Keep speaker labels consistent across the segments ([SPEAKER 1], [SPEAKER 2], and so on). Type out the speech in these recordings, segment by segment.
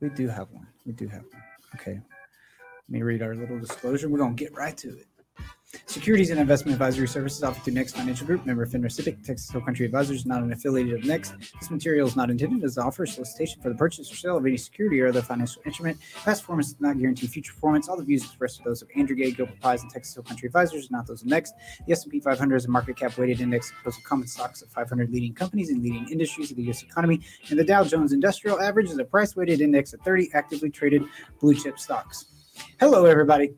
[SPEAKER 1] We do have one. We do have one. Okay. Let me read our little disclosure. We're going to get right to it. Securities and investment advisory services offered through Next Financial Group, member FINRA SIPC, Texas Hill Country Advisors, not an affiliate of Next. This material is not intended as an offer solicitation for the purchase or sale of any security or other financial instrument. Past performance does not guarantee future performance. All the views expressed are those of Andrew Gay, Gilbert Pies, and Texas Hill Country Advisors, not those of Next. The S&P 500 is a market cap weighted index composed of common stocks of 500 leading companies and leading industries of the U.S. economy, and the Dow Jones Industrial Average is a price weighted index of 30 actively traded blue chip stocks. Hello, everybody.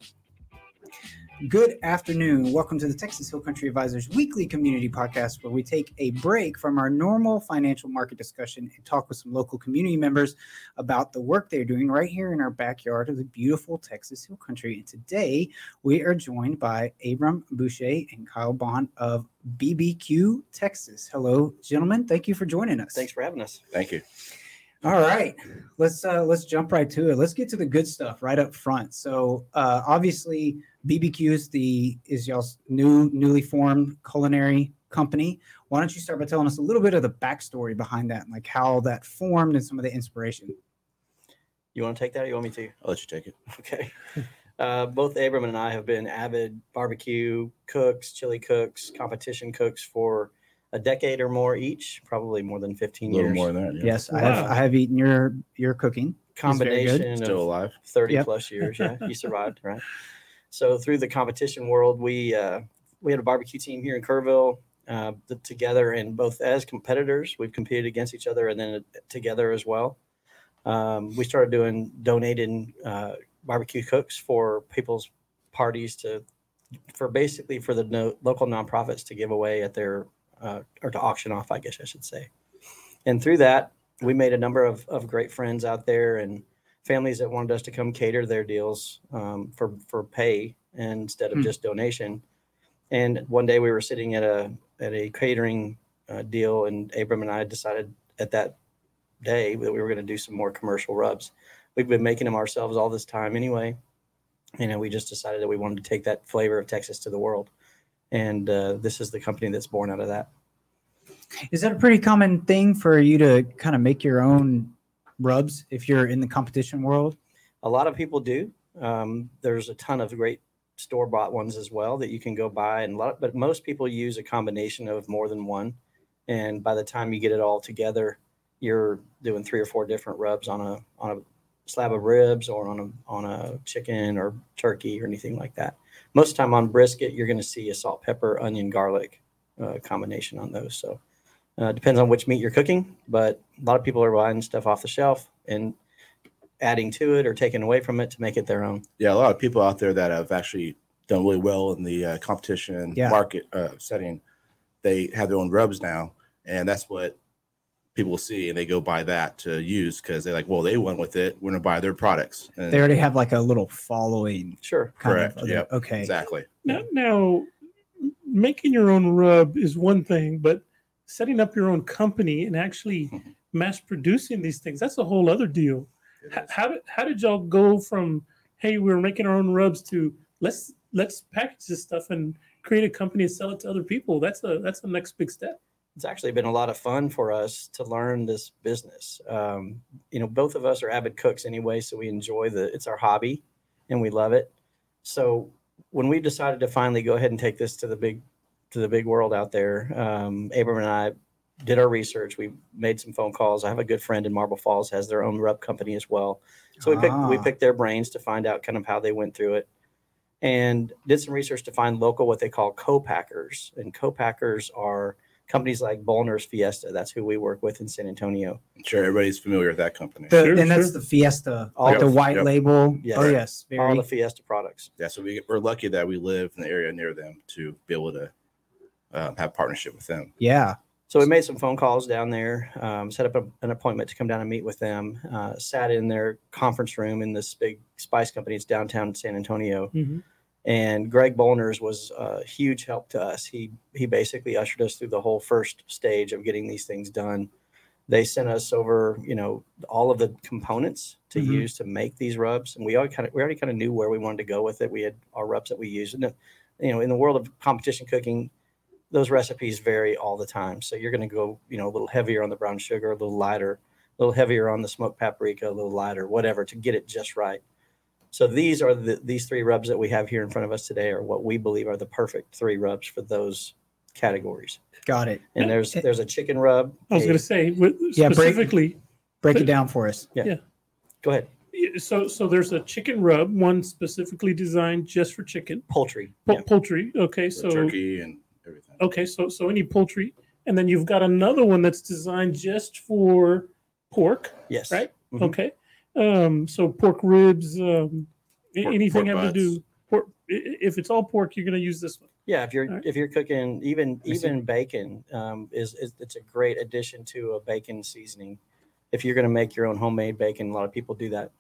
[SPEAKER 1] Good afternoon. Welcome to the Texas Hill Country Advisors weekly community podcast, where we take a break from our normal financial market discussion and talk with some local community members about the work they're doing right here in our backyard of the beautiful Texas Hill Country. And today we are joined by Abram Boucher and Kyle Bond of BBQue Texas. Hello, gentlemen. Thank you for joining us.
[SPEAKER 2] Thanks for having us.
[SPEAKER 3] Thank you.
[SPEAKER 1] All right, let's uh, let's jump right to it. Let's get to the good stuff right up front. So uh, obviously, BBQue is the is y'all's new newly formed culinary company. Why don't you start by telling us a little bit of the backstory behind that, and like how that formed and some of the inspiration?
[SPEAKER 2] You want to take that, or you want me to?
[SPEAKER 3] I'll let you take it.
[SPEAKER 2] Okay. Uh, both Abram and I have been avid barbecue cooks, chili cooks, competition cooks for a decade or more each, probably more than
[SPEAKER 3] A
[SPEAKER 2] 15
[SPEAKER 3] little
[SPEAKER 2] years.
[SPEAKER 3] more than that. Yeah.
[SPEAKER 1] Yes, I have I have eaten your your cooking.
[SPEAKER 2] Combination
[SPEAKER 3] Still
[SPEAKER 2] of
[SPEAKER 3] alive.
[SPEAKER 2] 30
[SPEAKER 1] Yep.
[SPEAKER 2] plus years. Yeah, you survived, right? So through the competition world, we uh, we had a barbecue team here in Kerrville uh, together, and both as competitors, we've competed against each other, and then uh, together as well. Um, we started doing donating uh, barbecue cooks for people's parties to, for basically for the no, local nonprofits to give away at their uh, or to auction off, I guess I should say. And through that, we made a number of, of great friends out there and families that wanted us to come cater their deals um, for for pay instead of
[SPEAKER 1] Hmm.
[SPEAKER 2] just donation. And one day we were sitting at a at a catering uh, deal, and Abram and I decided at that day that we were going to do some more commercial rubs. We've been making them ourselves all this time anyway, you know. We just decided that we wanted to take that flavor of Texas to the world, and uh, this is the company that's born out of that.
[SPEAKER 1] Is that a pretty common thing for you to kind of make your own rubs if you're in the competition world?
[SPEAKER 2] A lot of people do. Um, there's a ton of great store bought ones as well that you can go buy, and a lot, but most people use a combination of more than one. And by the time you get it all together, you're doing three or four different rubs on a on a slab of ribs or on a on a chicken or turkey or anything like that. Most of the time on brisket, you're going to see a salt, pepper, onion, garlic uh, combination on those. So uh, depends on which meat you're cooking, but a lot of people are buying stuff off the shelf and adding to it or taking away from it to make it their own.
[SPEAKER 3] Yeah, a lot of people out there that have actually done really well in the uh, competition
[SPEAKER 1] Yeah.
[SPEAKER 3] market uh, setting, they have their own rubs now, and that's what people see, and they go buy that to use because they're like, well, they went with it. We're gonna buy their products. And
[SPEAKER 1] They already have like a little following.
[SPEAKER 2] Sure.
[SPEAKER 1] Kind
[SPEAKER 3] Correct, Yeah.
[SPEAKER 1] Okay.
[SPEAKER 3] exactly.
[SPEAKER 4] Now, now, making your own rub is one thing, but setting up your own company and actually mass producing these things, that's a whole other deal.
[SPEAKER 3] It
[SPEAKER 4] H-
[SPEAKER 3] is.
[SPEAKER 4] how did, how did y'all go from, hey, we're making our own rubs to let's, let's package this stuff and create a company and sell it to other people? That's a, that's the next big step.
[SPEAKER 2] It's actually been a lot of fun for us to learn this business. Um, you know, both of us are avid cooks anyway, so we enjoy the, it's our hobby and we love it. So when we decided to finally go ahead and take this to the big, to the big world out there, um, Abram and I did our research. We made some phone calls. I have a good friend in Marble Falls has their own rub company as well. So we picked we
[SPEAKER 1] Ah.
[SPEAKER 2] picked their brains to find out kind of how they went through it, and did some research to find local what they call co-packers. And co-packers are companies like Bolner's Fiesta. That's who we work with in San Antonio.
[SPEAKER 3] Sure everybody's familiar with that company.
[SPEAKER 1] The,
[SPEAKER 4] Sure,
[SPEAKER 1] and that's the Fiesta,
[SPEAKER 2] All
[SPEAKER 1] like the
[SPEAKER 3] the-
[SPEAKER 1] white
[SPEAKER 3] yep.
[SPEAKER 1] label.
[SPEAKER 2] Yes.
[SPEAKER 1] Oh yes,
[SPEAKER 2] All the Fiesta products.
[SPEAKER 3] yeah, so we, we're lucky that we live in the area near them to be able to um, have partnership with them.
[SPEAKER 1] yeah.
[SPEAKER 2] So we made some phone calls down there, um, set up a, an appointment to come down and meet with them. Uh, sat in their conference room in this big spice company. It's downtown San Antonio.
[SPEAKER 4] Mhm.
[SPEAKER 2] and Greg Bolners was a huge help to us. He he basically ushered us through the whole first stage of getting these things done. They sent us over, you know, all of the components to
[SPEAKER 1] Mhm.
[SPEAKER 2] use to make these rubs, and we all kind of we already kind of knew where we wanted to go with it. We had our rubs that we used, and you know, in the world of competition cooking, those recipes vary all the time. So you're going to go, you know, a little heavier on the brown sugar, a little lighter. A little heavier on the smoked paprika, a little lighter, whatever, to get it just right. So these are the these three rubs that we have here in front of us today are what we believe are the perfect three rubs for those categories.
[SPEAKER 1] Got it.
[SPEAKER 2] And there's there's a chicken rub.
[SPEAKER 4] I was going to say with,
[SPEAKER 1] Yeah, break-
[SPEAKER 4] specifically.
[SPEAKER 1] Break it down for us. Yeah.
[SPEAKER 2] Go ahead,
[SPEAKER 4] So so there's a chicken rub, one specifically designed just for chicken,
[SPEAKER 2] poultry.
[SPEAKER 4] po-
[SPEAKER 2] Yeah.
[SPEAKER 4] poultry. Okay,
[SPEAKER 3] for
[SPEAKER 4] so
[SPEAKER 3] turkey and everything.
[SPEAKER 4] okay, so so any poultry, and then you've got another one that's designed just for pork.
[SPEAKER 2] Yes.
[SPEAKER 4] Right?
[SPEAKER 2] Mhm.
[SPEAKER 4] Okay, um, so pork ribs, um,
[SPEAKER 3] Pork-
[SPEAKER 4] anything
[SPEAKER 3] pork
[SPEAKER 4] having to do pork. i- i- If it's all pork, you're going to use this one.
[SPEAKER 2] Yeah, if you're
[SPEAKER 4] Alright.
[SPEAKER 2] if you're cooking even even bacon, um, is, is it's a great addition to a bacon seasoning. If you're going to make your own homemade bacon, a lot of people do that.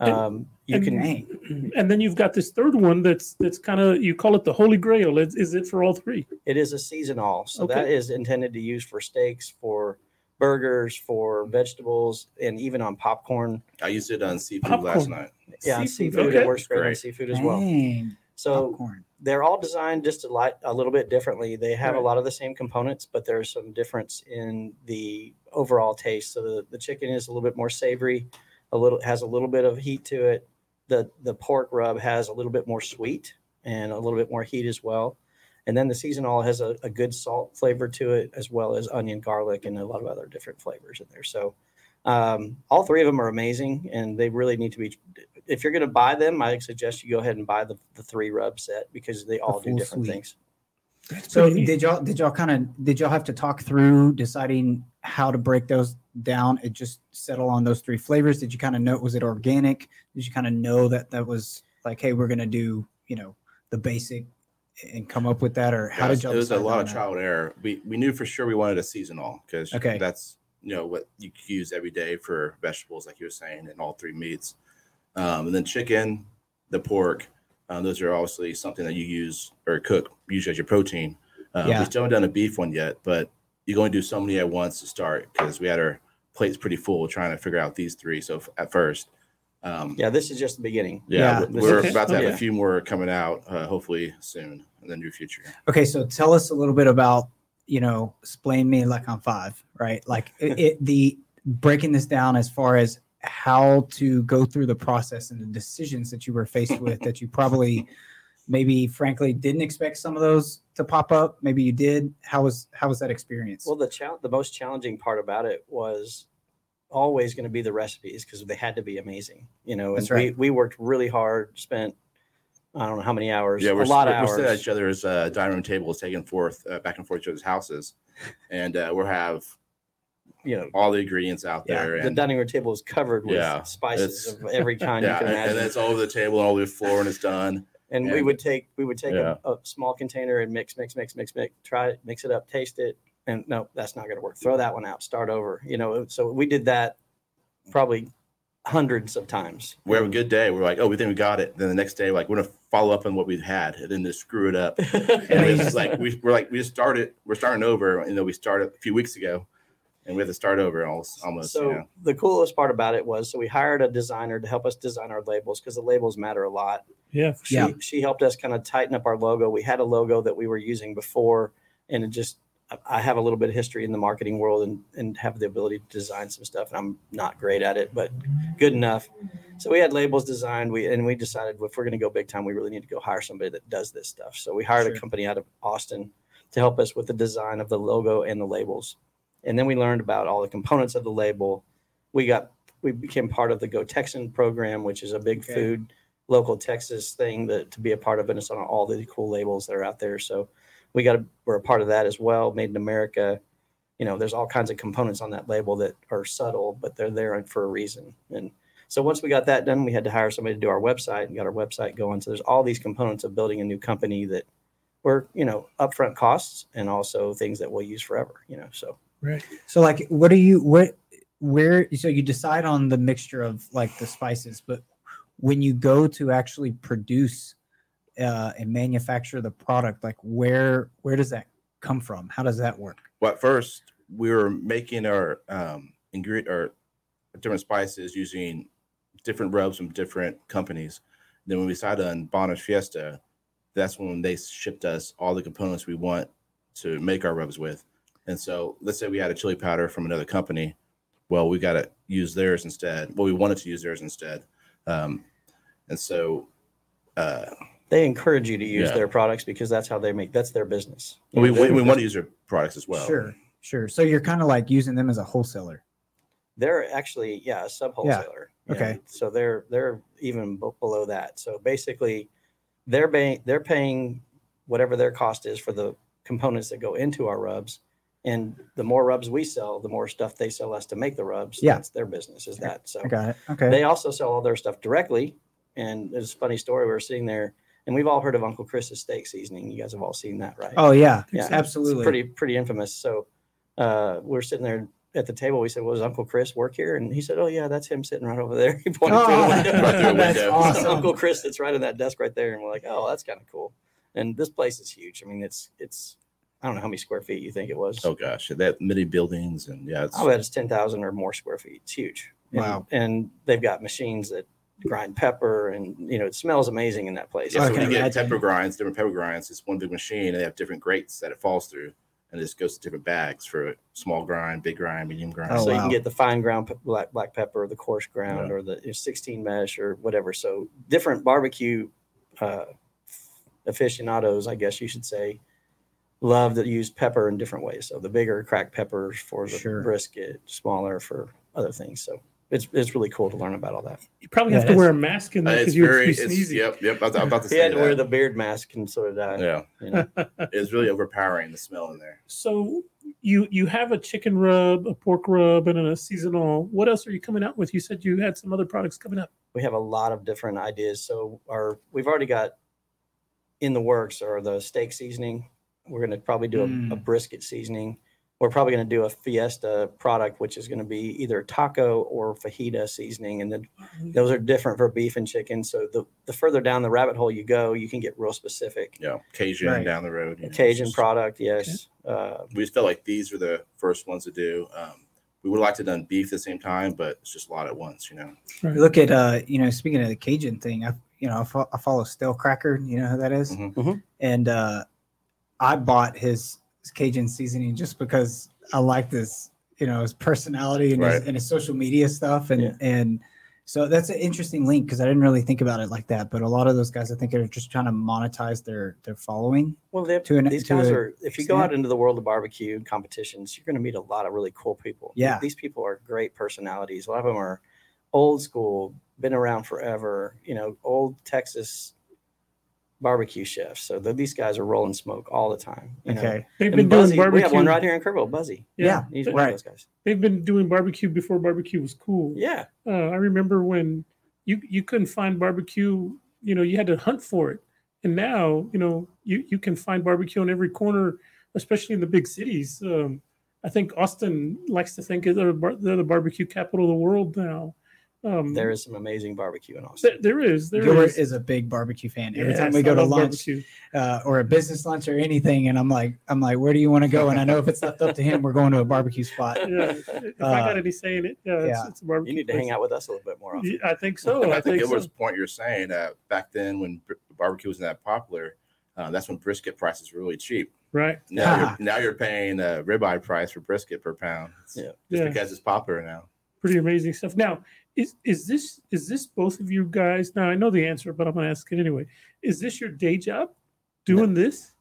[SPEAKER 4] And-
[SPEAKER 2] Um, you
[SPEAKER 4] and-
[SPEAKER 2] can
[SPEAKER 1] Dang.
[SPEAKER 4] And then you've got this third one that's that's kind of you call it the holy grail. Is, is it for all three?
[SPEAKER 2] It is a seasonal, so
[SPEAKER 4] Okay.
[SPEAKER 2] that is intended to use for steaks, for burgers, for vegetables, and even on popcorn.
[SPEAKER 3] I used it on seafood last night.
[SPEAKER 2] Yeah, on
[SPEAKER 4] Seafood,
[SPEAKER 2] seafood,
[SPEAKER 4] okay.
[SPEAKER 2] it works great, on seafood as well.
[SPEAKER 1] Dang.
[SPEAKER 2] So
[SPEAKER 1] Popcorn.
[SPEAKER 2] they're all designed just a lot a little bit differently. They have a lot of the same components, but there's some difference in the overall taste. So the, the chicken is a little bit more savory, a little has a little bit of heat to it. The the pork rub has a little bit more sweet and a little bit more heat as well. And then the seasonal has a, a good salt flavor to it, as well as onion, garlic, and a lot of other different flavors in there. So um, all three of them are amazing, and they really need to be. If you're going to buy them, I suggest you go ahead and buy the, the three rub set because they all do different
[SPEAKER 1] suite.
[SPEAKER 2] things.
[SPEAKER 1] So did y'all did y'all kind of did y'all have to talk through deciding how to break those down? and just settle on those three flavors. Did you kind of know was it organic? Did you kind of know that that was like, hey, we're gonna do you know the basic and come up with that, or how
[SPEAKER 3] Yeah,
[SPEAKER 1] did y'all?
[SPEAKER 3] It was a lot of trial and error. We we knew for sure we wanted a seasonal because
[SPEAKER 1] Okay.
[SPEAKER 3] that's you know what you could use every day for vegetables, like you were saying, and all three meats. Um, and then chicken, the pork, um, those are obviously something that you use or cook usually as your protein. Um,
[SPEAKER 1] Yeah.
[SPEAKER 3] We still haven't done a beef one yet, but you can only do so many at once to start because we had our plates pretty full trying to figure out these three. So f- at first, um,
[SPEAKER 2] Yeah, this is just the beginning.
[SPEAKER 3] yeah,
[SPEAKER 1] Yeah.
[SPEAKER 3] we- we're about to have
[SPEAKER 2] Yeah.
[SPEAKER 3] a few more coming out, uh, hopefully soon in the near future.
[SPEAKER 1] Okay, so tell us a little bit about you know explain me like on five, right? Like it, it the breaking this down as far as how to go through the process and the decisions that you were faced with that you probably maybe frankly didn't expect some of those to pop up maybe you did how was how was that experience
[SPEAKER 2] Well, the chal- the most challenging part about it was always going to be the recipes because they had to be amazing. You know, and
[SPEAKER 1] That's right.
[SPEAKER 2] we, we worked really hard, spent I don't know how many hours,
[SPEAKER 3] Yeah, we're,
[SPEAKER 2] a lot
[SPEAKER 3] we're,
[SPEAKER 2] of
[SPEAKER 3] we're sitting at each other's uh, dining room tables, taking forth uh, back and forth to each other's houses, and uh, we'll have
[SPEAKER 2] You know,
[SPEAKER 3] all the ingredients out
[SPEAKER 1] Yeah,
[SPEAKER 3] there.
[SPEAKER 2] the dining room table is covered with
[SPEAKER 3] Yeah,
[SPEAKER 2] spices of every kind
[SPEAKER 3] yeah,
[SPEAKER 2] you can
[SPEAKER 3] and,
[SPEAKER 2] imagine.
[SPEAKER 3] and it's all over the table all over the floor, and it's done.
[SPEAKER 2] and we would take we would take
[SPEAKER 3] Yeah.
[SPEAKER 2] a, a small container and mix mix mix mix mix try it mix it up taste it and no that's not going to work throw that one out start over you know so we did that probably hundreds of times
[SPEAKER 3] We have a good day. We're like, oh, we think we got it. Then the next day, like, we're gonna follow up on what we've had, and then just screw it up. And it's like we, we're like, we just started. We're starting over. You know, we started a few weeks ago, and we have to start over almost. Almost.
[SPEAKER 2] so
[SPEAKER 3] yeah.
[SPEAKER 2] the coolest part about it was so we hired a designer to help us design our labels because the labels matter a lot
[SPEAKER 4] Yeah,
[SPEAKER 2] she,
[SPEAKER 1] Yeah.
[SPEAKER 2] she helped us kind of tighten up our logo. We had a logo that we were using before, and it just I- I have a little bit of history in the marketing world and and have the ability to design some stuff. And I'm not great at it, but good enough. So we had labels designed. We and we decided if we're going to go big time, we really need to go hire somebody that does this stuff. So we hired
[SPEAKER 1] Sure.
[SPEAKER 2] a company out of Austin to help us with the design of the logo and the labels. And then we learned about all the components of the label. We got we became part of the Go Texan program, which is a big
[SPEAKER 1] Okay.
[SPEAKER 2] food local Texas thing that to be a part of it. It's on all the cool labels that are out there. So we got a, we're a part of that as well. Made in America. You know, there's all kinds of components on that label that are subtle, but they're there for a reason. And so once we got that done, we had to hire somebody to do our website and got our website going. So there's all these components of building a new company that were, you know, upfront costs and also things that we'll use forever, you know. So
[SPEAKER 4] right.
[SPEAKER 1] so like what do you what where so you decide on the mixture of like the spices but when you go to actually produce uh, and manufacture the product like where where does that come from how does that work
[SPEAKER 3] Well, at first we were making our um, ingredient or different spices using different rubs from different companies. Then when we decided on Bolner's Fiesta, that's when they shipped us all the components we want to make our rubs with. And so let's say we had a chili powder from another company. well, we got to use theirs instead. Well, we wanted to use theirs instead. Um, and so uh,
[SPEAKER 2] They encourage you to use
[SPEAKER 3] Yeah.
[SPEAKER 2] their products because that's how they make that's their business. You
[SPEAKER 3] we,
[SPEAKER 2] know,
[SPEAKER 3] we, we want to use their products as well.
[SPEAKER 1] Sure, sure. So you're kind of like using them as a wholesaler.
[SPEAKER 2] They're actually yeah a sub wholesaler. Yeah.
[SPEAKER 1] Okay.
[SPEAKER 2] So they're they're even b- below that. So basically, they're paying they're paying whatever their cost is for the components that go into our rubs, and the more rubs we sell, the more stuff they sell us to make the rubs.
[SPEAKER 1] Yeah.
[SPEAKER 2] That's their business. Is that so?
[SPEAKER 1] I got it. Okay.
[SPEAKER 2] They also sell all their stuff directly. And there's a funny story. We were sitting there, and we've all heard of Uncle Chris's steak seasoning. You guys have all seen that, right?
[SPEAKER 1] oh yeah,
[SPEAKER 2] Yeah.
[SPEAKER 1] absolutely.
[SPEAKER 2] It's pretty pretty infamous. So uh, we're sitting there at the table. We said, "Well, does Uncle Chris work here?" And he said, "Oh yeah, that's him sitting right over there." He pointed through the
[SPEAKER 1] Oh,
[SPEAKER 2] window.
[SPEAKER 3] Right through the
[SPEAKER 1] that's
[SPEAKER 3] window.
[SPEAKER 1] awesome.
[SPEAKER 2] Uncle Chris that's right in that desk right there, and we're like, "Oh, that's kind of cool." And this place is huge. I mean, it's it's I don't know how many square feet you think it was.
[SPEAKER 3] Oh gosh, that have many buildings and yeah, it's
[SPEAKER 2] I bet it's ten thousand or more square feet. It's huge. And,
[SPEAKER 1] Wow.
[SPEAKER 2] And they've got machines that grind pepper, and you know it smells amazing in that place.
[SPEAKER 3] Yeah, so
[SPEAKER 1] Okay,
[SPEAKER 3] when you get
[SPEAKER 1] imagine.
[SPEAKER 3] pepper grinds, different pepper grinds, it's one big machine, and they have different grates that it falls through, and it just goes to different bags for small grind, big grind, medium grind.
[SPEAKER 1] Oh,
[SPEAKER 2] so you
[SPEAKER 1] wow.
[SPEAKER 2] can get the fine ground pe- black black pepper, the coarse ground,
[SPEAKER 3] Yeah.
[SPEAKER 2] or the you know, 16 mesh, or whatever. So different barbecue uh, aficionados, I guess you should say, love to use pepper in different ways. So the bigger cracked peppers for the
[SPEAKER 1] Sure.
[SPEAKER 2] brisket, smaller for other things. So it's it's really cool to learn about all that.
[SPEAKER 4] You probably
[SPEAKER 1] Yeah,
[SPEAKER 4] have to wear a mask in
[SPEAKER 3] Uh,
[SPEAKER 4] there
[SPEAKER 3] it's
[SPEAKER 4] because you're
[SPEAKER 3] very,
[SPEAKER 4] too
[SPEAKER 3] it's,
[SPEAKER 4] sneezy.
[SPEAKER 3] yep, yep. I was, I was about to
[SPEAKER 2] He
[SPEAKER 3] say
[SPEAKER 2] had to wear the beard mask, and so did I.
[SPEAKER 3] yeah,
[SPEAKER 2] You know?
[SPEAKER 3] it's really overpowering the smell in there.
[SPEAKER 4] So you you have a chicken rub, a pork rub, and a seasonal. What else are you coming out with? You said you had some other products coming up.
[SPEAKER 2] we have a lot of different ideas. So our we've already got in the works are the steak seasoning. We're going to probably do a, a
[SPEAKER 1] Mm.
[SPEAKER 2] brisket seasoning. We're probably going to do a fiesta product, which is going to be either taco or fajita seasoning, and then those are different for beef and chicken. So the the further down the rabbit hole you go, you can get real specific.
[SPEAKER 3] Yeah. Cajun
[SPEAKER 1] Right.
[SPEAKER 3] down the road. you know,
[SPEAKER 2] Cajun
[SPEAKER 3] just-
[SPEAKER 2] product, yes. Uh,
[SPEAKER 3] We just felt like these were the first ones to do. Um, we would like to have done beef at the same time, but it's just a lot at once, you know.
[SPEAKER 1] You look at uh, you know, speaking of the Cajun thing, I you know, I, fo- I follow Stalekracker. You know who that is?
[SPEAKER 3] Mhm.
[SPEAKER 2] Mhm.
[SPEAKER 1] And uh, I bought his Cajun seasoning just because I like this, you know, his personality and, his, and his social media stuff, and
[SPEAKER 2] Yeah.
[SPEAKER 1] and so that's an interesting link because I didn't really think about it like that. But a lot of those guys, I think, are just trying to monetize their their following.
[SPEAKER 2] Well, they,
[SPEAKER 1] To an-
[SPEAKER 2] these
[SPEAKER 1] to
[SPEAKER 2] guys
[SPEAKER 1] a
[SPEAKER 2] are. If you go out into the world of barbecue and competitions, you're going to meet a lot of really cool people.
[SPEAKER 1] Yeah.
[SPEAKER 2] these people are great personalities. A lot of them are old school, been around forever. You know, old Texas barbecue chefs. So th- these guys are rolling smoke all the time. You know?
[SPEAKER 1] Okay,
[SPEAKER 4] They've
[SPEAKER 2] And
[SPEAKER 4] been
[SPEAKER 2] Buzzie,
[SPEAKER 4] doing
[SPEAKER 2] we have one right here in Kerrville, Buzzie.
[SPEAKER 1] Yeah,
[SPEAKER 2] He's one
[SPEAKER 1] right.
[SPEAKER 2] of those guys.
[SPEAKER 4] They've been doing barbecue before barbecue was cool.
[SPEAKER 2] Yeah.
[SPEAKER 4] Uh, I remember when you you couldn't find barbecue. You know, you had to hunt for it. And now, you know, you you can find barbecue on every corner, especially in the big cities. Um, I think Austin likes to think they're, bar- they're the barbecue capital of the world now. Um,
[SPEAKER 2] There is some amazing barbecue in Austin.
[SPEAKER 4] th- there is there
[SPEAKER 1] Gilbert
[SPEAKER 4] is.
[SPEAKER 1] is a big barbecue fan. Every
[SPEAKER 4] Yes,
[SPEAKER 1] time we
[SPEAKER 4] I
[SPEAKER 1] go to lunch uh, or a business lunch or anything, and I'm like, I'm like, where do you want to go? And I know if it's left up to him, we're going to a barbecue spot.
[SPEAKER 4] yeah, if I
[SPEAKER 1] Uh,
[SPEAKER 4] got any say in it, yeah,
[SPEAKER 1] yeah.
[SPEAKER 4] It's, it's a barbecue.
[SPEAKER 2] You need to
[SPEAKER 4] place.
[SPEAKER 2] hang out with us a little bit more often.
[SPEAKER 4] Yeah, I think so.
[SPEAKER 3] I
[SPEAKER 4] I
[SPEAKER 3] think
[SPEAKER 4] think
[SPEAKER 3] it was
[SPEAKER 4] so.
[SPEAKER 3] the point you're saying uh, back then when br- barbecue wasn't that popular. Uh, that's when brisket prices were really cheap.
[SPEAKER 4] Right.
[SPEAKER 3] Now,
[SPEAKER 1] Ah.
[SPEAKER 3] you're, now you're paying a ribeye price for brisket per pound.
[SPEAKER 2] Yeah.
[SPEAKER 3] Just
[SPEAKER 4] Yeah.
[SPEAKER 3] because it's popular now.
[SPEAKER 4] pretty amazing stuff. Now, is is this is this both of you guys? Now I know the answer, but I'm gonna ask it anyway. Is this your day job, doing this?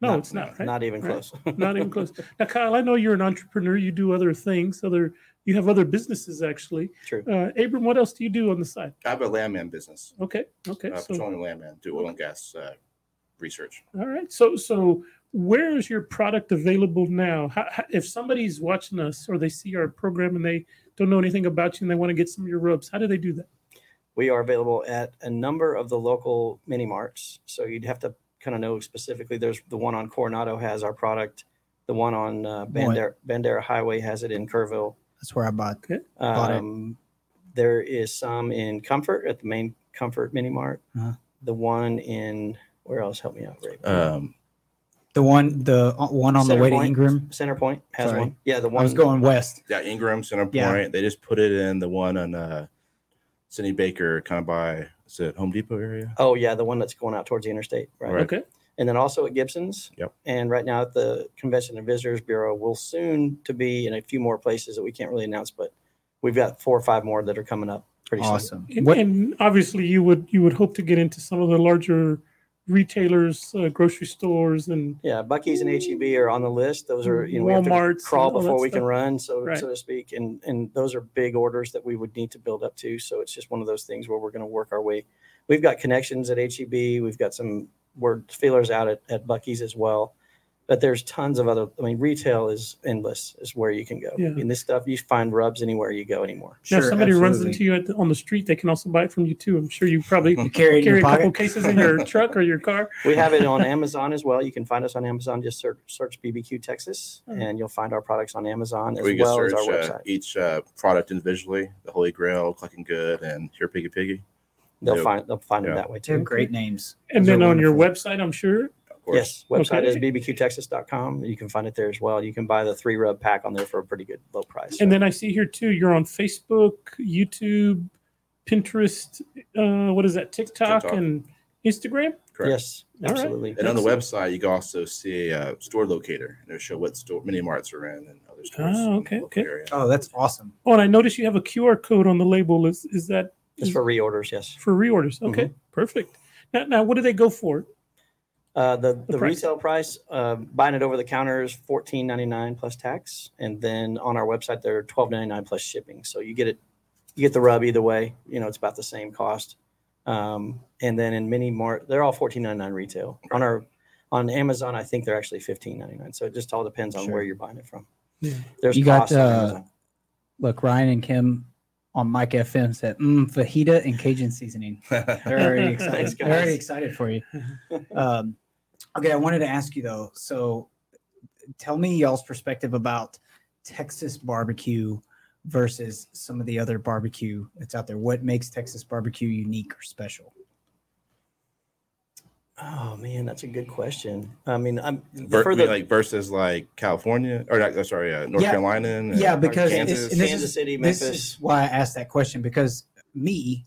[SPEAKER 4] No,
[SPEAKER 2] Not-
[SPEAKER 4] it's not. Right?
[SPEAKER 2] Not even
[SPEAKER 4] Right.
[SPEAKER 2] close.
[SPEAKER 4] Not even close. Now, Kyle, I know you're an entrepreneur. You do other things. Other you have other businesses actually.
[SPEAKER 2] True.
[SPEAKER 4] Uh, Abram, what else do you do on the side?
[SPEAKER 3] I have a landman business,
[SPEAKER 4] Okay. Okay.
[SPEAKER 3] uh,
[SPEAKER 4] so
[SPEAKER 3] petroleum landman, do oil and gas uh, research.
[SPEAKER 4] All right. So, so where is your product available now? How, how, if somebody's watching us or they see our program and they don't know anything about you and they want to get some of your rubs, how do they do that?
[SPEAKER 2] we are available at a number of the local mini marts. So you'd have to kind of know specifically. There's the one on Coronado has our product. The one on uh, Bandera, Bandera Highway has it in Kerrville.
[SPEAKER 1] That's where I bought. Bought it.
[SPEAKER 2] Um, there is some in Comfort at the main Comfort Mini Mart.
[SPEAKER 1] Uh-huh.
[SPEAKER 2] The one in where else? Help me out, Ray.
[SPEAKER 3] Um,
[SPEAKER 1] The one, the uh, one on
[SPEAKER 2] Center
[SPEAKER 1] the way to
[SPEAKER 2] Point.
[SPEAKER 1] Ingram.
[SPEAKER 2] Center Point has
[SPEAKER 1] Sorry.
[SPEAKER 2] one. Yeah, the one
[SPEAKER 1] I
[SPEAKER 2] one.
[SPEAKER 1] was going west.
[SPEAKER 3] yeah, Ingram Center Point.
[SPEAKER 1] Yeah.
[SPEAKER 3] They just put it in the one on uh, Sidney Baker, kind of by is it Home Depot area?
[SPEAKER 2] Oh yeah, the one that's going out towards the interstate, right?
[SPEAKER 3] Right.
[SPEAKER 4] Okay.
[SPEAKER 2] and then also at Gibson's.
[SPEAKER 3] Yep.
[SPEAKER 2] And right now at the Convention and Visitors Bureau, we'll soon to be in a few more places that we can't really announce, but we've got four or five more that are coming up pretty soon.
[SPEAKER 1] Awesome.
[SPEAKER 4] And,
[SPEAKER 1] What,
[SPEAKER 4] and obviously, you would you would hope to get into some of the larger retailers, uh, grocery stores, and
[SPEAKER 2] Yeah, Buc-ee's and HEB are on the list. Those are, you know, we have to crawl before we can run, so
[SPEAKER 4] Right.
[SPEAKER 2] so to speak. And and those are big orders that we would need to build up to. So it's just one of those things where we're going to work our way. We've got connections at HEB. We've got some word feelers out at, at Buc-ee's as well. But there's tons of other. I mean, retail is endless. Is where you can go.
[SPEAKER 4] Yeah.
[SPEAKER 2] mean, this stuff you find rubs anywhere you go anymore.
[SPEAKER 4] now if
[SPEAKER 1] Sure,
[SPEAKER 4] somebody runs
[SPEAKER 1] absolutely.
[SPEAKER 4] into you at the, on the street, they can also buy it from you too. I'm sure you probably
[SPEAKER 1] you carry it in
[SPEAKER 4] carry
[SPEAKER 1] your
[SPEAKER 4] a couple
[SPEAKER 1] pocket.
[SPEAKER 4] cases in your truck or your car.
[SPEAKER 2] We have it on Amazon as well. You can find us on Amazon. Just search, search BBQue Texas,
[SPEAKER 4] Hmm.
[SPEAKER 2] and you'll find our products on Amazon as
[SPEAKER 3] Or you can
[SPEAKER 2] well as
[SPEAKER 3] search
[SPEAKER 2] our
[SPEAKER 3] uh,
[SPEAKER 2] website.
[SPEAKER 3] each uh, product individually, the Holy Grail, Clucking Good, and Here Piggy Piggy.
[SPEAKER 2] They'll
[SPEAKER 3] Yeah.
[SPEAKER 2] find they'll find them
[SPEAKER 3] Yeah.
[SPEAKER 2] that way
[SPEAKER 1] They have
[SPEAKER 2] too.
[SPEAKER 1] great names.
[SPEAKER 4] And
[SPEAKER 1] Those are
[SPEAKER 4] then on your website, I'm sure.
[SPEAKER 3] Of course.
[SPEAKER 2] Yes, website is
[SPEAKER 4] Okay.
[SPEAKER 2] bbqtexas.com. You can find it there as well. You can buy the three rub pack on there for a pretty good low price.
[SPEAKER 4] And then I see here too, you're on Facebook, YouTube, Pinterest, uh, what is that, TikTok,
[SPEAKER 3] TikTok.
[SPEAKER 4] and Instagram?
[SPEAKER 3] Correct.
[SPEAKER 2] yes,
[SPEAKER 4] All right.
[SPEAKER 2] absolutely.
[SPEAKER 3] And on the website, you can also see a store locator. and It'll show what store mini marts are in and other stores.
[SPEAKER 4] Oh,
[SPEAKER 3] in the
[SPEAKER 4] okay,
[SPEAKER 3] local
[SPEAKER 4] okay.
[SPEAKER 3] area.
[SPEAKER 1] Oh, that's awesome.
[SPEAKER 4] Oh, and I noticed you have a QR code on the label. Is is that
[SPEAKER 2] It's for reorders. Yes.
[SPEAKER 4] for reorders? Okay,
[SPEAKER 2] Mm-hmm.
[SPEAKER 4] perfect. Now, now, what do they go for?
[SPEAKER 2] Uh, the the,
[SPEAKER 4] price.
[SPEAKER 2] retail price, uh, buying it over the counter is fourteen ninety nine plus tax, and then on our website they're twelve ninety nine plus shipping. So you get it, you get the rub either way. You know, it's about the same cost. Um, and then in many more, they're all fourteen ninety nine retail. On our on Amazon, I think they're actually fifteen ninety nine. So it just all depends on
[SPEAKER 1] Sure.
[SPEAKER 2] where you're buying it from.
[SPEAKER 4] Yeah.
[SPEAKER 2] There's
[SPEAKER 1] You got, uh, Look, Ryan and Kim on Mike FM said, mm, fajita and Cajun seasoning. They're already excited.
[SPEAKER 2] Thanks,
[SPEAKER 1] They're already excited for you. Um, okay, I wanted to ask you though. So, tell me y'all's perspective about Texas barbecue versus some of the other barbecue that's out there. What makes Texas barbecue unique or special?
[SPEAKER 2] Oh man, that's a good question. I mean, I'm
[SPEAKER 3] Ver-
[SPEAKER 2] for the
[SPEAKER 3] like versus like California or not, uh, sorry, uh, North
[SPEAKER 1] Yeah.
[SPEAKER 3] Carolina. and-
[SPEAKER 1] Yeah, because
[SPEAKER 3] Kansas.
[SPEAKER 1] and this
[SPEAKER 2] Kansas
[SPEAKER 1] is,
[SPEAKER 2] City,
[SPEAKER 1] this is why I asked that question because me,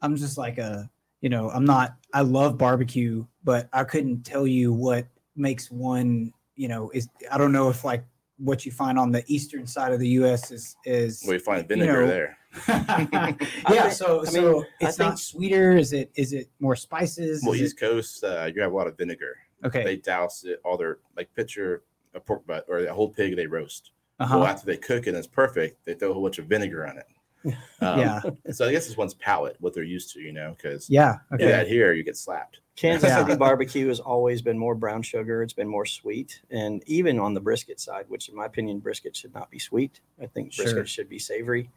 [SPEAKER 1] I'm just like a, you know, I'm not, I love barbecue, but I couldn't tell you what makes one, you know, is, I don't know if like what you find on the eastern side of the U.S. is, is,
[SPEAKER 3] we find vinegar
[SPEAKER 1] know,
[SPEAKER 3] there.
[SPEAKER 1] yeah.
[SPEAKER 2] think-
[SPEAKER 1] So,
[SPEAKER 2] I
[SPEAKER 1] so
[SPEAKER 2] mean, I
[SPEAKER 1] it's
[SPEAKER 2] think-
[SPEAKER 1] not sweeter. Is it, is it more spices?
[SPEAKER 3] Well,
[SPEAKER 1] Is
[SPEAKER 3] East Coast, uh, you have a lot of vinegar.
[SPEAKER 1] okay.
[SPEAKER 3] They douse it all their like picture a pork butt or a whole pig they roast.
[SPEAKER 1] uh-huh.
[SPEAKER 3] Well, after they cook it, and it's perfect. They throw a whole bunch of vinegar on it. Um,
[SPEAKER 1] yeah.
[SPEAKER 3] So I guess it's one's palate, what they're used to, you know, because
[SPEAKER 1] Yeah.
[SPEAKER 3] you
[SPEAKER 1] Okay.
[SPEAKER 3] that here, you get slapped.
[SPEAKER 2] Kansas
[SPEAKER 1] Yeah.
[SPEAKER 2] City barbecue has always been more brown sugar. It's been more sweet, and even on the brisket side, which in my opinion, brisket should not be sweet. I think brisket
[SPEAKER 1] Sure.
[SPEAKER 2] should be savory.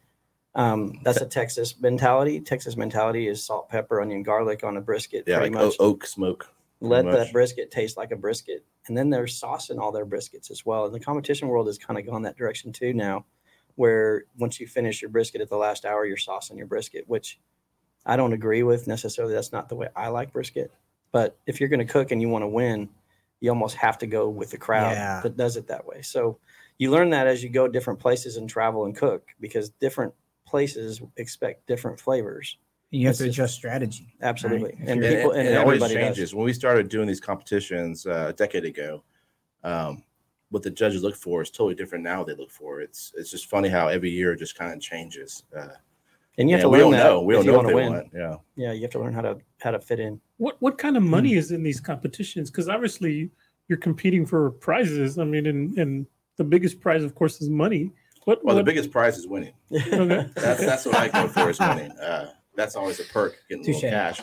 [SPEAKER 2] Um, that's a Texas mentality. Texas mentality is salt, pepper, onion, garlic on a brisket.
[SPEAKER 3] Yeah,
[SPEAKER 2] pretty
[SPEAKER 3] like
[SPEAKER 2] much.
[SPEAKER 3] oak smoke.
[SPEAKER 2] Let
[SPEAKER 3] pretty
[SPEAKER 2] that brisket taste like a brisket, and then they're saucing all their briskets as well. And the competition world has kind of gone that direction too now, where once you finish your brisket at the last hour, you're saucing your brisket, which I don't agree with necessarily. That's not the way I like brisket. But if you're going to cook and you want to win, you almost have to go with the crowd
[SPEAKER 1] Yeah.
[SPEAKER 2] that does it that way. So you learn that as you go different places and travel and cook because different places expect different flavors.
[SPEAKER 1] You have
[SPEAKER 2] It's
[SPEAKER 1] to
[SPEAKER 2] just-
[SPEAKER 1] adjust strategy.
[SPEAKER 2] Absolutely.
[SPEAKER 1] If
[SPEAKER 2] And
[SPEAKER 1] you're-
[SPEAKER 3] And,
[SPEAKER 2] people
[SPEAKER 3] and
[SPEAKER 2] and
[SPEAKER 3] it always
[SPEAKER 2] everybody does.
[SPEAKER 3] changes. When we started doing these competitions uh, a decade ago, um, what the judges look for is totally different now. They look for it's it's just funny how every year it just kind of changes. Uh,
[SPEAKER 2] And you have
[SPEAKER 3] yeah,
[SPEAKER 2] to
[SPEAKER 3] we
[SPEAKER 2] learn
[SPEAKER 3] don't
[SPEAKER 2] that
[SPEAKER 3] know. We don't
[SPEAKER 2] you
[SPEAKER 3] know what
[SPEAKER 2] want
[SPEAKER 3] they
[SPEAKER 2] to win.
[SPEAKER 3] want. Yeah.
[SPEAKER 2] Yeah, you have to learn how to how to fit in.
[SPEAKER 4] What what kind of money is in these competitions? Because obviously you're competing for prizes. I mean, and and the biggest prize, of course, is money. What
[SPEAKER 3] Well, the biggest prize is winning.
[SPEAKER 4] Okay.
[SPEAKER 3] That's that's what I go for is winning. Uh, that's always a perk, getting a little cash.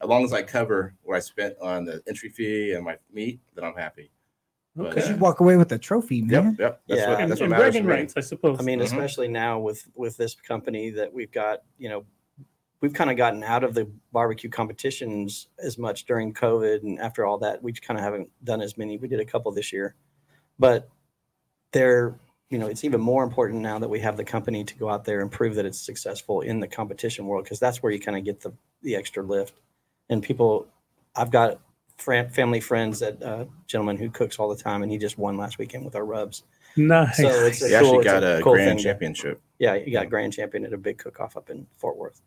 [SPEAKER 3] As long as I cover what I spent on the entry fee and my meat, then I'm happy. But,
[SPEAKER 1] Because
[SPEAKER 3] uh,
[SPEAKER 1] you walk away with a trophy, man.
[SPEAKER 3] yep. That's
[SPEAKER 2] Yeah.
[SPEAKER 3] what
[SPEAKER 4] and,
[SPEAKER 3] that's what
[SPEAKER 4] and
[SPEAKER 3] matters to
[SPEAKER 4] bragging
[SPEAKER 3] me.
[SPEAKER 4] rights, I suppose.
[SPEAKER 2] I mean,
[SPEAKER 3] Mhm.
[SPEAKER 2] especially now with with this company that we've got, you know, we've kind of gotten out of the barbecue competitions as much during COVID and after all that, we kind of haven't done as many. We did a couple this year, but they're, you know, it's even more important now that we have the company to go out there and prove that it's successful in the competition world because that's where you kind of get the the extra lift. And people, I've got fran- family friends that uh, gentleman who cooks all the time, and he just won last weekend with our rubs.
[SPEAKER 4] nice.
[SPEAKER 2] So it's a
[SPEAKER 3] He actually
[SPEAKER 2] cool- it's
[SPEAKER 3] got
[SPEAKER 2] a
[SPEAKER 3] a,
[SPEAKER 2] cool
[SPEAKER 3] grand
[SPEAKER 2] thing.
[SPEAKER 3] championship.
[SPEAKER 2] Yeah, he got grand champion at a big cook off up in Fort Worth.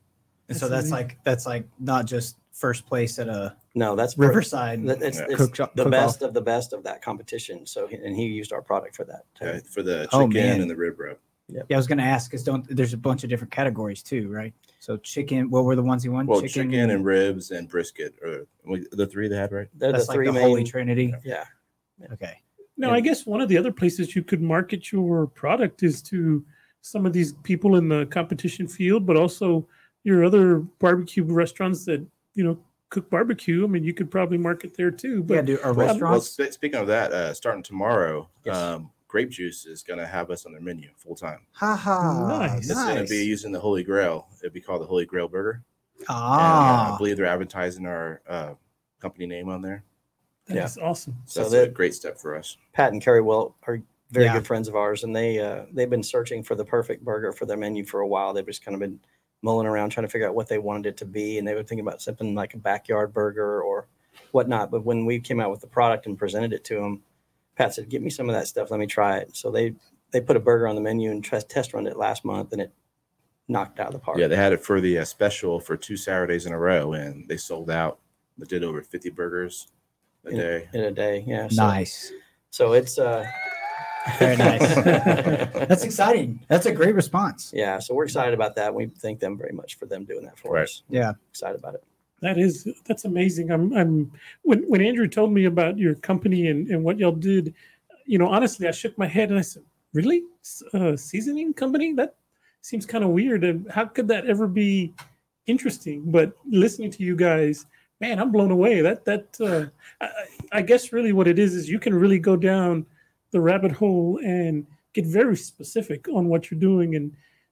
[SPEAKER 1] And so
[SPEAKER 4] That's
[SPEAKER 1] that's like that's like not just first place at a
[SPEAKER 2] No, that's per-
[SPEAKER 1] Riverside
[SPEAKER 2] that- It's,
[SPEAKER 3] Yeah.
[SPEAKER 2] it's
[SPEAKER 1] cook shop-
[SPEAKER 2] the
[SPEAKER 1] cook
[SPEAKER 2] best
[SPEAKER 1] off.
[SPEAKER 2] of the best of that competition. So, he- and he used our product for that. too.
[SPEAKER 3] for the
[SPEAKER 1] Oh,
[SPEAKER 3] chicken
[SPEAKER 1] man.
[SPEAKER 3] and the rib rub.
[SPEAKER 1] Yeah, I was going to ask because don't there's a bunch of different categories too, right? So chicken. What were the ones he want?
[SPEAKER 3] Well, chicken, and ribs and brisket are the three they had, right?
[SPEAKER 2] They're
[SPEAKER 1] That's
[SPEAKER 2] the
[SPEAKER 1] like
[SPEAKER 2] three
[SPEAKER 1] the
[SPEAKER 2] main.
[SPEAKER 1] holy trinity.
[SPEAKER 2] yeah.
[SPEAKER 1] Okay.
[SPEAKER 4] Now,
[SPEAKER 2] And-
[SPEAKER 4] I guess one of the other places you could market your product is to some of these people in the competition field, but also your other barbecue restaurants that you know cook barbecue. I mean, you could probably market there too.
[SPEAKER 1] Yeah,
[SPEAKER 4] But
[SPEAKER 1] do our
[SPEAKER 3] Well, well,
[SPEAKER 1] restaurants?
[SPEAKER 3] spe- speaking of that, uh, starting tomorrow,
[SPEAKER 2] Yes.
[SPEAKER 3] um, grape juice is going to have us on their menu full time.
[SPEAKER 1] Ha ha.
[SPEAKER 4] Nice.
[SPEAKER 3] It's going to be using the Holy Grail. It'd be called the Holy Grail Burger. And, uh,
[SPEAKER 1] Ah,
[SPEAKER 3] I believe they're advertising our uh, company name on there.
[SPEAKER 4] that's
[SPEAKER 2] Yeah.
[SPEAKER 4] awesome.
[SPEAKER 3] So,
[SPEAKER 2] So
[SPEAKER 3] that's a great step for us.
[SPEAKER 2] Pat and Kerry Wilt are very
[SPEAKER 1] Yeah.
[SPEAKER 2] good friends of ours, and they uh, they've been searching for the perfect burger for their menu for a while. They've just kind of been mulling around trying to figure out what they wanted it to be, and they were thinking about something like a backyard burger or whatnot. But when we came out with the product and presented it to them, Pat said, "Give me some of that stuff. Let me try it." So they they put a burger on the menu and test test run it last month, and it knocked out of the park.
[SPEAKER 3] Yeah, they had it for the uh, special for two Saturdays in a row, and they sold out. They did over 50 burgers a
[SPEAKER 2] Yeah.
[SPEAKER 3] day.
[SPEAKER 2] in a day. Yeah, so,
[SPEAKER 1] nice.
[SPEAKER 2] So it's uh,
[SPEAKER 1] Very nice. That's exciting. That's a great response.
[SPEAKER 2] yeah, so we're excited about that. We thank them very much for them doing that for
[SPEAKER 3] Right.
[SPEAKER 2] us.
[SPEAKER 1] Yeah.
[SPEAKER 2] excited about it.
[SPEAKER 4] That is that's amazing. I'm I'm when when Andrew told me about your company and and what y'all did, you know, honestly, I shook my head and I said, "Really, S- uh, seasoning company? That seems kind of weird. And how could that ever be interesting?" But listening to you guys, man, I'm blown away. That that uh, I, I guess really what it is is you can really go down the rabbit hole and get very specific on what you're doing and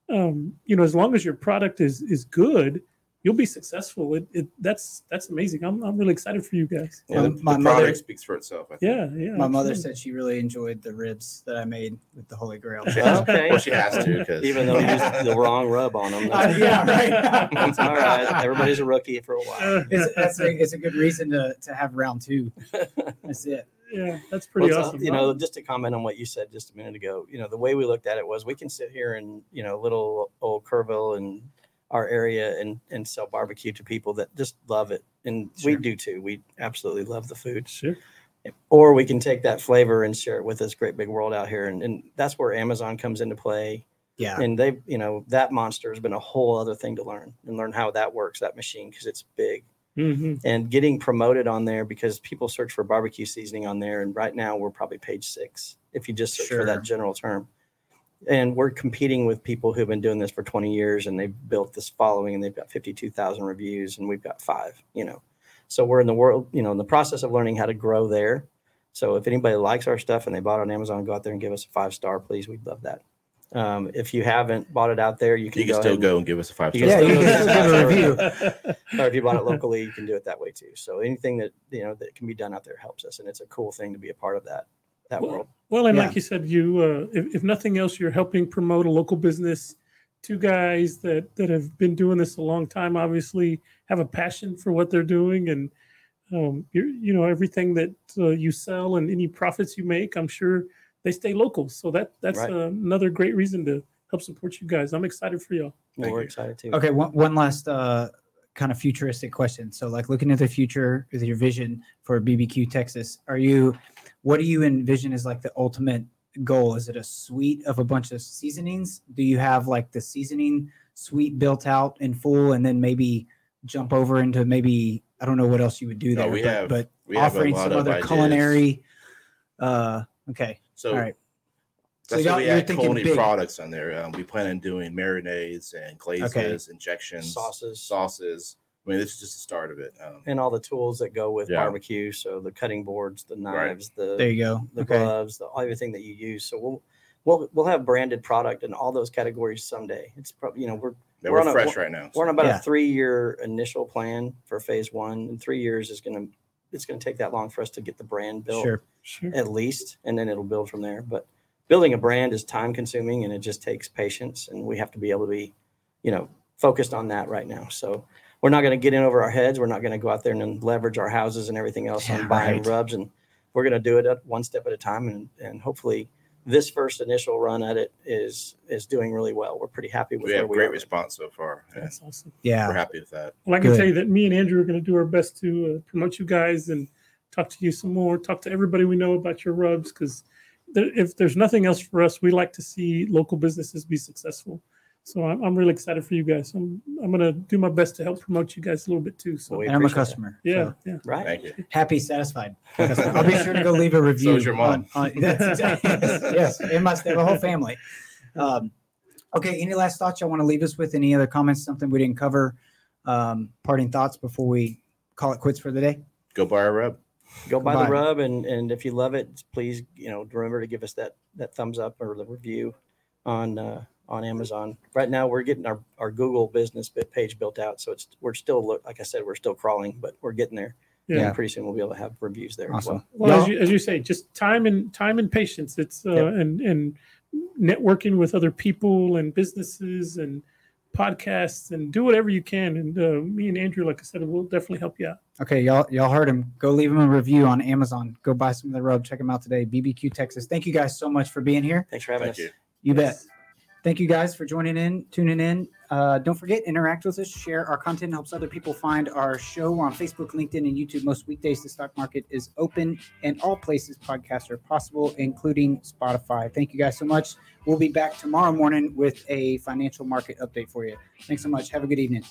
[SPEAKER 4] um, you know as long as your product is is good you'll be successful. It, it that's that's amazing. I'm I'm really excited for you guys.
[SPEAKER 3] Yeah,
[SPEAKER 1] Um,
[SPEAKER 3] the,
[SPEAKER 1] my
[SPEAKER 3] the
[SPEAKER 1] mother-
[SPEAKER 3] product speaks for itself. I think.
[SPEAKER 4] Yeah, yeah.
[SPEAKER 1] My mother
[SPEAKER 4] absolutely.
[SPEAKER 1] said she really enjoyed the ribs that I made with the Holy Grail.
[SPEAKER 2] Okay.
[SPEAKER 3] Well, she has to because
[SPEAKER 2] Even though you used the wrong rub on them.
[SPEAKER 1] Uh, yeah, right.
[SPEAKER 2] That's all right. Everybody's a rookie for a while.
[SPEAKER 4] Uh,
[SPEAKER 1] it's, that's a, it's a good reason to, to have round two. That's it.
[SPEAKER 4] Yeah, that's pretty
[SPEAKER 2] Well, uh,
[SPEAKER 4] awesome.
[SPEAKER 2] You know, just to comment on what you said just a minute ago, you know, the way we looked at it was we can sit here in, you know, little old Kerrville and our area and, and sell barbecue to people that just love it. And we do too. We absolutely love the food.
[SPEAKER 4] sure.
[SPEAKER 2] Or we can take that flavor and share it with this great big world out here. And, and that's where Amazon comes into play.
[SPEAKER 1] Yeah.
[SPEAKER 2] and they've you know that monster has been a whole other thing to learn and learn how that works that machine because it's big
[SPEAKER 4] hmm
[SPEAKER 2] and getting promoted on there because people search for barbecue seasoning on there and right now we're probably page six if you just search for that general term. And we're competing with people who've been doing this for 20 years and they've built this following and they've got 52,000 reviews and we've got five you know. So we're in the world you know in the process of learning how to grow there. So if anybody likes our stuff and they bought on amazon go out there and give us a five star please. We'd love that um, if you haven't bought it out there you can,
[SPEAKER 3] you can
[SPEAKER 2] go
[SPEAKER 3] still
[SPEAKER 2] ahead and-
[SPEAKER 3] go and give us a five star.
[SPEAKER 1] Yeah, you can
[SPEAKER 2] give a
[SPEAKER 1] give a
[SPEAKER 2] five-star
[SPEAKER 1] review.
[SPEAKER 2] or if you bought it locally, you can do it that way too. So anything that you know that can be done out there helps us, and it's a cool thing to be a part of that that
[SPEAKER 4] Well,
[SPEAKER 2] world.
[SPEAKER 4] Well, and
[SPEAKER 1] Yeah.
[SPEAKER 4] like you said, you uh, if, if nothing else, you're helping promote a local business. Two guys that that have been doing this a long time, obviously have a passion for what they're doing, and um, you're, you know everything that uh, you sell and any profits you make, I'm sure they stay local. So that that's
[SPEAKER 2] Right.
[SPEAKER 4] uh, another great reason to help support you guys. I'm excited for y'all.
[SPEAKER 2] Well, we're
[SPEAKER 3] you.
[SPEAKER 2] excited too.
[SPEAKER 1] Okay, one, one last uh, kind of futuristic question. So, like looking at the future with your vision for BBQue Texas, are you, what do you envision as like the ultimate goal? Is it a suite of a bunch of seasonings? Do you have like the seasoning suite built out in full, and then maybe jump over into maybe I don't know what else you would do
[SPEAKER 3] No,
[SPEAKER 1] there,
[SPEAKER 3] we
[SPEAKER 1] but,
[SPEAKER 3] have-
[SPEAKER 1] but
[SPEAKER 3] we
[SPEAKER 1] offering
[SPEAKER 3] lot
[SPEAKER 1] some other
[SPEAKER 3] ideas.
[SPEAKER 1] culinary. Uh, okay,
[SPEAKER 3] So
[SPEAKER 1] all right. So
[SPEAKER 3] that's
[SPEAKER 1] y'all-
[SPEAKER 3] why we
[SPEAKER 1] you're
[SPEAKER 3] add
[SPEAKER 1] thinking big.
[SPEAKER 3] products on there. Um, we plan on doing marinades and glazes, injections,
[SPEAKER 2] Sauces
[SPEAKER 3] sauces. I mean, this is just the start of it. Um,
[SPEAKER 2] and all the tools that go with
[SPEAKER 3] Yeah.
[SPEAKER 2] barbecue. So the cutting boards, the knives, the
[SPEAKER 1] There you go.
[SPEAKER 2] the
[SPEAKER 1] Okay.
[SPEAKER 2] gloves, the everything that you use. So we'll we'll we'll have branded product in all those categories someday. It's probably you know we're
[SPEAKER 3] yeah,
[SPEAKER 2] We're
[SPEAKER 3] we're,
[SPEAKER 2] on a-
[SPEAKER 3] fresh right now.
[SPEAKER 2] we're on about
[SPEAKER 1] Yeah.
[SPEAKER 2] a three year initial plan for phase one, and three years is gonna it's gonna take that long for us to get the brand built.
[SPEAKER 1] Sure.
[SPEAKER 4] Sure.
[SPEAKER 2] at least, and then it'll build from there. But building a brand is time consuming and it just takes patience, and we have to be able to be, you know, focused on that right now. So we're not going to get in over our heads. We're not going to go out there and leverage our houses and everything else
[SPEAKER 1] Yeah,
[SPEAKER 2] on buying
[SPEAKER 1] right.
[SPEAKER 2] rubs, and we're going to do it one step at a time, and and hopefully. This first initial run at it is is doing really well. We're pretty happy with
[SPEAKER 3] We
[SPEAKER 2] where
[SPEAKER 3] have
[SPEAKER 2] we
[SPEAKER 3] great
[SPEAKER 2] are.
[SPEAKER 3] response so far. and
[SPEAKER 4] That's awesome.
[SPEAKER 1] Yeah.
[SPEAKER 3] We're happy with that.
[SPEAKER 4] Well, I can
[SPEAKER 1] Good.
[SPEAKER 4] tell you that me and Andrew are going to do our best to uh, promote you guys and talk to you some more, talk to everybody we know about your rubs because there, if there's nothing else for us, we like to see local businesses be successful. So I'm, I'm really excited for you guys. I'm I'm gonna do my best to help promote you guys a little bit too. So
[SPEAKER 2] Well, we
[SPEAKER 1] And I'm a
[SPEAKER 2] appreciate that.
[SPEAKER 1] customer.
[SPEAKER 4] yeah,
[SPEAKER 1] so
[SPEAKER 4] yeah.
[SPEAKER 2] Right.
[SPEAKER 3] Thank you.
[SPEAKER 1] happy, satisfied. customer. I'll be sure to go leave a review.
[SPEAKER 3] is your mom.
[SPEAKER 1] on- on- that's exactly, yes, yes, and have a whole family. Um, okay, any last thoughts y'all want to leave us with? Any other comments, something we didn't cover? Um, parting thoughts before we call it quits for the day?
[SPEAKER 3] Go buy a rub.
[SPEAKER 2] Go buy
[SPEAKER 1] Goodbye.
[SPEAKER 2] the rub, and and if you love it, please you know remember to give us that that thumbs up or the review on uh, on Amazon. Right now, we're getting our, our Google business bit page built out, so it's we're still like I said, we're still crawling, but we're getting there.
[SPEAKER 4] Yeah.
[SPEAKER 2] And pretty soon we'll be able to have reviews there as
[SPEAKER 1] Awesome.
[SPEAKER 2] well.
[SPEAKER 4] Well, as
[SPEAKER 1] Y'all-
[SPEAKER 4] as you say, just time and time and patience. It's uh,
[SPEAKER 2] Yep.
[SPEAKER 4] and and networking with other people and businesses and podcasts and do whatever you can. And uh, me and Andrew, like I said, will definitely help you out.
[SPEAKER 1] Okay, y'all, y'all heard him. Go leave him a review on Amazon. Go buy some of the rub. Check him out today. BBQue Texas. Thank you guys so much for being here.
[SPEAKER 2] Thanks for having
[SPEAKER 3] Thank
[SPEAKER 2] us.
[SPEAKER 3] you.
[SPEAKER 1] You bet. Thank you guys for joining in, tuning in. Uh, don't forget, interact with us, share our content, helps other people find our show. We're on Facebook, LinkedIn, and YouTube most weekdays. The stock market is open and all places podcasts are possible, including Spotify. Thank you guys so much. We'll be back tomorrow morning with a financial market update for you. Thanks so much. Have a good evening.